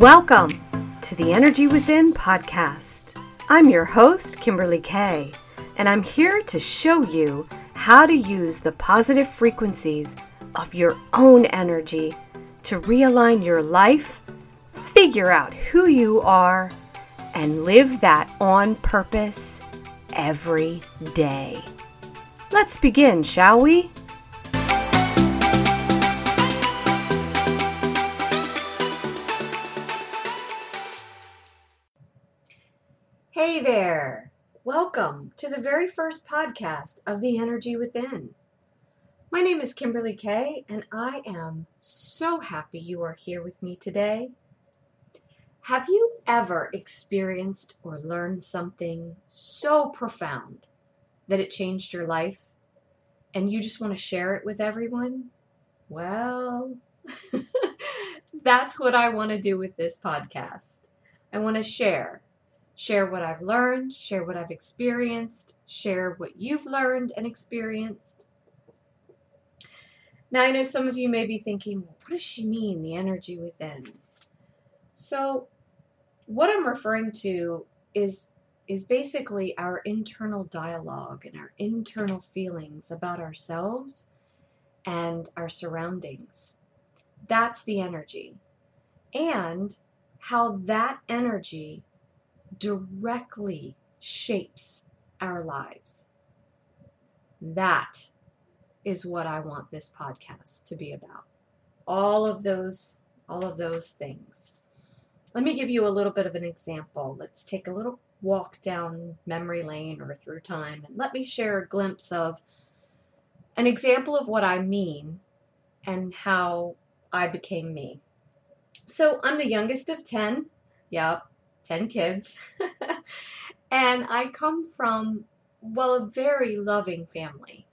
Welcome to the Energy Within podcast. I'm your host, Kimberly Kay, and I'm here to show you how to use the positive frequencies of your own energy to realign your life, figure out who you are, and live that on purpose every day. Let's begin, shall we? Hey there! Welcome to the very first podcast of The Energy Within. My name is Kimberly Kay, and I am so happy you are here with me today. Have you ever experienced or learned something so profound that it changed your life and you just want to share it with everyone? Well, that's what I want to do with this podcast. I want to share. Share what I've learned, share what I've experienced, share what you've learned and experienced. Now, I know some of you may be thinking, what does she mean, the energy within? So, what I'm referring to is is basically our internal dialogue and our internal feelings about ourselves and our surroundings. That's the energy. And how that energy directly shapes our lives. That is what I want this podcast to be about. All of those all of those things. Let me give you a little bit of an example. Let's take a little walk down memory lane or through time and let me share a glimpse of an example of what I mean and how I became me. So I'm the youngest of 10. Yep, 10 kids. and I come from, well, a very loving family.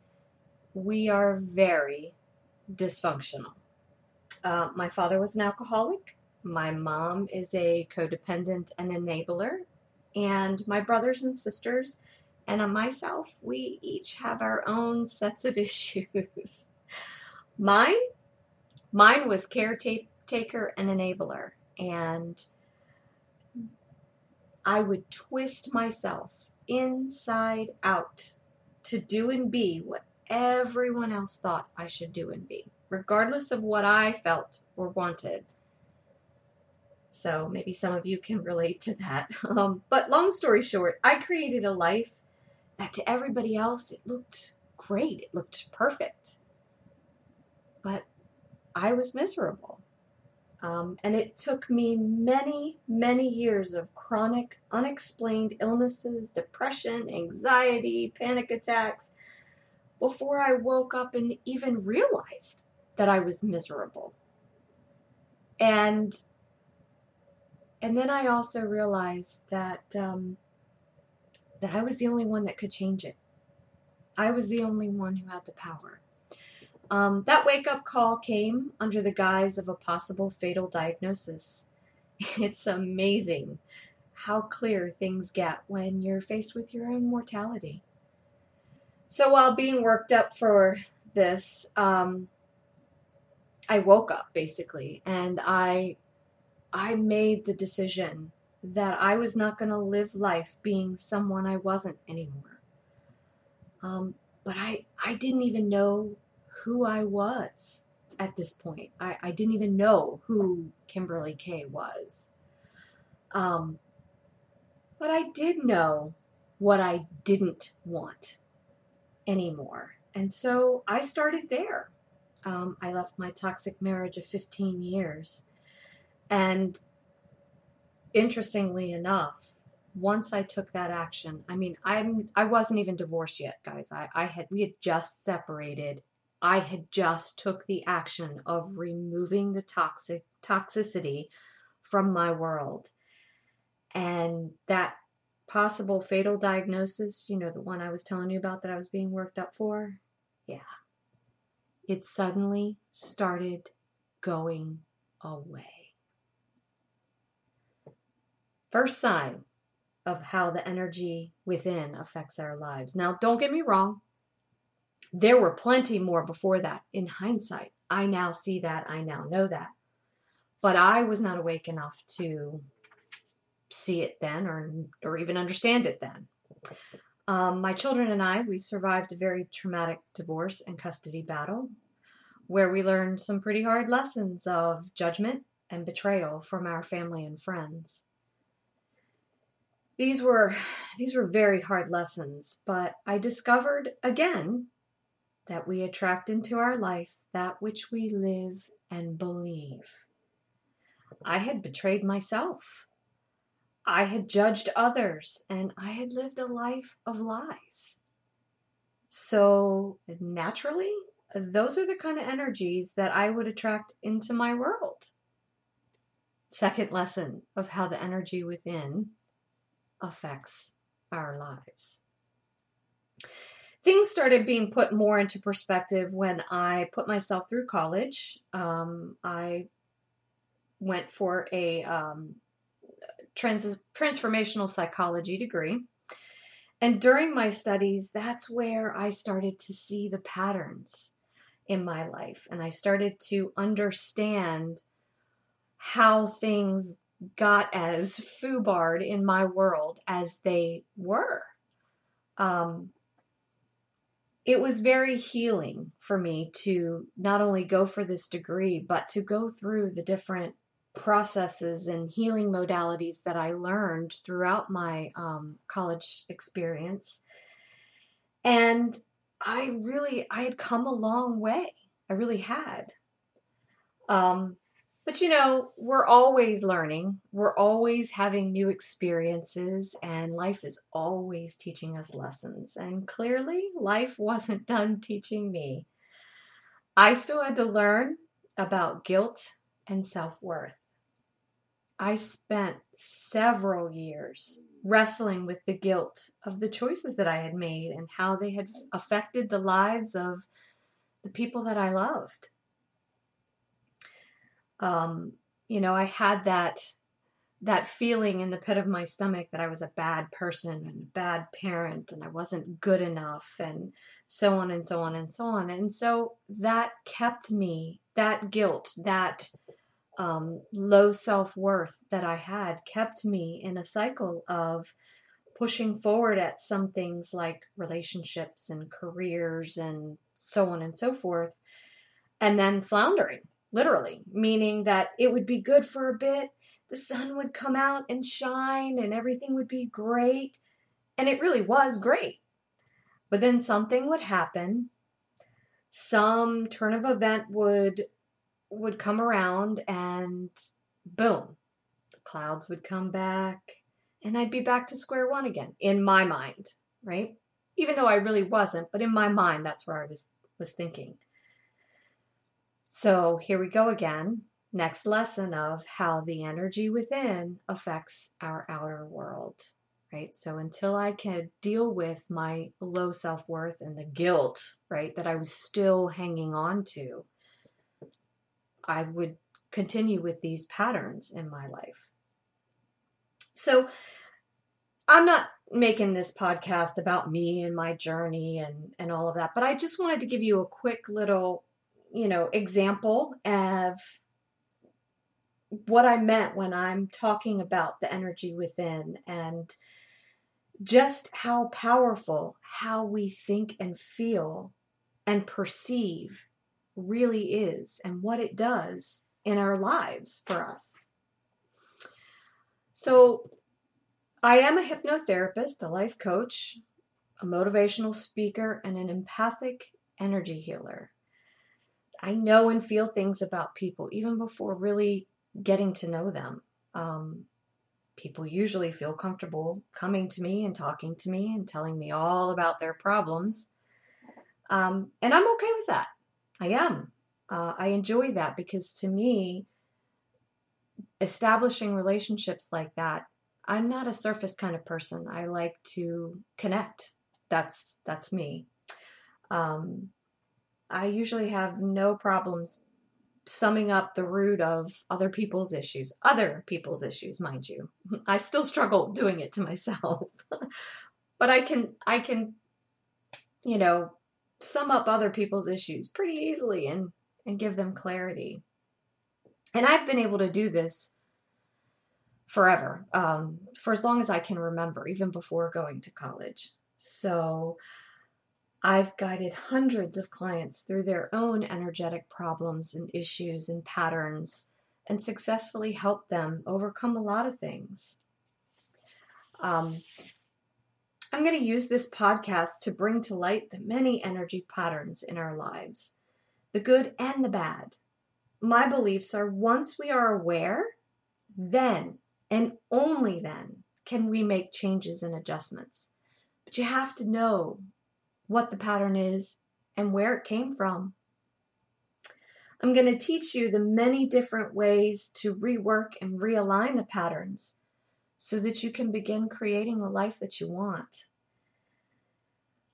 We are very dysfunctional. Uh, my father was an alcoholic. My mom is a codependent and enabler. And my brothers and sisters and myself, we each have our own sets of issues. mine, mine was caretaker and enabler. And I would twist myself inside out to do and be what everyone else thought I should do and be, regardless of what I felt or wanted. So maybe some of you can relate to that. Um, but long story short, I created a life that to everybody else it looked great, it looked perfect. But I was miserable. Um, and it took me many, many years of chronic, unexplained illnesses, depression, anxiety, panic attacks before I woke up and even realized that I was miserable. And and then I also realized that um, that I was the only one that could change it. I was the only one who had the power. Um, that wake up call came under the guise of a possible fatal diagnosis. It's amazing how clear things get when you're faced with your own mortality. So while being worked up for this, um, I woke up basically and I I made the decision that I was not going to live life being someone I wasn't anymore. Um, but I, I didn't even know who I was at this point. I, I didn't even know who Kimberly Kay was. Um, but I did know what I didn't want anymore. And so I started there. Um, I left my toxic marriage of 15 years and interestingly enough, once I took that action, I mean, I'm I wasn't even divorced yet, guys. I, I had we had just separated. I had just took the action of removing the toxic toxicity from my world. And that possible fatal diagnosis, you know, the one I was telling you about that I was being worked up for, yeah. It suddenly started going away. First sign of how the energy within affects our lives. Now, don't get me wrong, there were plenty more before that. In hindsight, I now see that, I now know that. but I was not awake enough to see it then or, or even understand it then. Um, my children and I, we survived a very traumatic divorce and custody battle where we learned some pretty hard lessons of judgment and betrayal from our family and friends. These were these were very hard lessons, but I discovered again that we attract into our life that which we live and believe. I had betrayed myself. I had judged others and I had lived a life of lies. So naturally, those are the kind of energies that I would attract into my world. Second lesson of how the energy within affects our lives. Things started being put more into perspective when I put myself through college. Um, I went for a um, trans- transformational psychology degree. And during my studies, that's where I started to see the patterns in my life. And I started to understand how things got as foobarred in my world as they were. Um, it was very healing for me to not only go for this degree, but to go through the different processes and healing modalities that I learned throughout my um, college experience. And I really, I had come a long way. I really had. Um, but you know, we're always learning, we're always having new experiences, and life is always teaching us lessons. And clearly, life wasn't done teaching me. I still had to learn about guilt and self worth. I spent several years wrestling with the guilt of the choices that I had made and how they had affected the lives of the people that I loved. Um, you know, I had that that feeling in the pit of my stomach that I was a bad person and a bad parent and I wasn't good enough and so on and so on and so on. And so that kept me, that guilt, that um, low self worth that I had kept me in a cycle of pushing forward at some things like relationships and careers and so on and so forth, and then floundering, literally, meaning that it would be good for a bit, the sun would come out and shine, and everything would be great. And it really was great. But then something would happen, some turn of event would would come around and boom, the clouds would come back and I'd be back to square one again in my mind, right? Even though I really wasn't, but in my mind that's where I was was thinking. So, here we go again. Next lesson of how the energy within affects our outer world, right? So, until I can deal with my low self worth and the guilt, right, that I was still hanging on to, I would continue with these patterns in my life. So I'm not making this podcast about me and my journey and and all of that, but I just wanted to give you a quick little, you know, example of what I meant when I'm talking about the energy within and just how powerful how we think and feel and perceive really is and what it does in our lives for us. So, I am a hypnotherapist, a life coach, a motivational speaker, and an empathic energy healer. I know and feel things about people even before really getting to know them. Um, people usually feel comfortable coming to me and talking to me and telling me all about their problems. Um, and I'm okay with that. I am. Uh, I enjoy that because to me, establishing relationships like that, I'm not a surface kind of person. I like to connect. That's that's me. Um, I usually have no problems summing up the root of other people's issues, other people's issues, mind you. I still struggle doing it to myself. but I can I can you know sum up other people's issues pretty easily and and give them clarity. And I've been able to do this forever, um, for as long as I can remember, even before going to college. So I've guided hundreds of clients through their own energetic problems and issues and patterns and successfully helped them overcome a lot of things. Um, I'm going to use this podcast to bring to light the many energy patterns in our lives, the good and the bad. My beliefs are once we are aware, then and only then can we make changes and adjustments. But you have to know what the pattern is and where it came from. I'm going to teach you the many different ways to rework and realign the patterns so that you can begin creating the life that you want.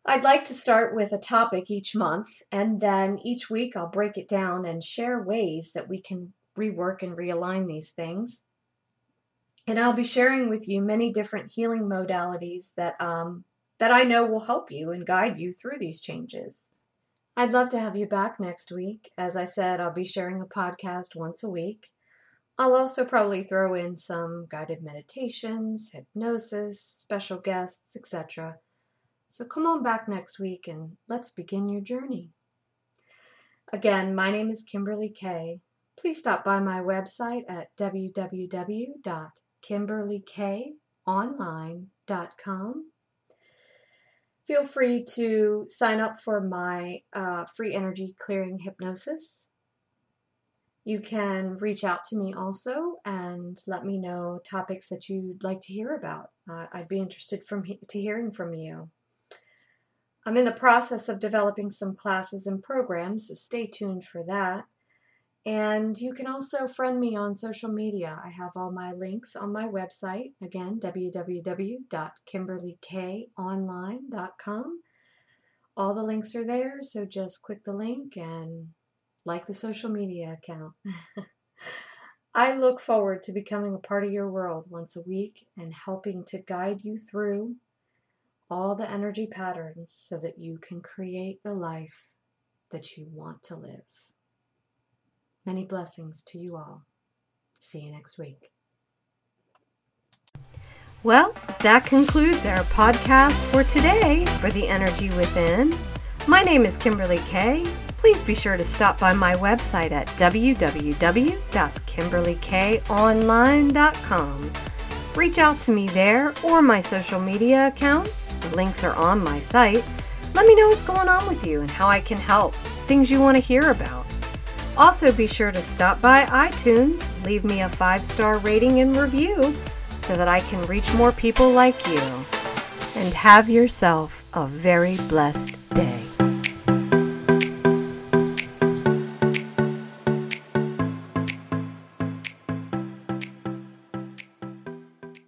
I'd like to start with a topic each month, and then each week I'll break it down and share ways that we can rework and realign these things. And I'll be sharing with you many different healing modalities that um, that I know will help you and guide you through these changes. I'd love to have you back next week. As I said, I'll be sharing a podcast once a week. I'll also probably throw in some guided meditations, hypnosis, special guests, etc. So come on back next week and let's begin your journey. Again, my name is Kimberly Kay. Please stop by my website at www.kimberlykayonline.com. Feel free to sign up for my uh, free energy clearing hypnosis you can reach out to me also and let me know topics that you'd like to hear about. Uh, I'd be interested from he- to hearing from you. I'm in the process of developing some classes and programs, so stay tuned for that. And you can also friend me on social media. I have all my links on my website, again, www.kimberlykayonline.com. All the links are there, so just click the link and like the social media account. I look forward to becoming a part of your world once a week and helping to guide you through all the energy patterns so that you can create the life that you want to live. Many blessings to you all. See you next week. Well, that concludes our podcast for today for The Energy Within. My name is Kimberly Kay please be sure to stop by my website at www.kimberlykayonline.com. Reach out to me there or my social media accounts. The links are on my site. Let me know what's going on with you and how I can help, things you want to hear about. Also, be sure to stop by iTunes, leave me a five star rating and review so that I can reach more people like you. And have yourself a very blessed day.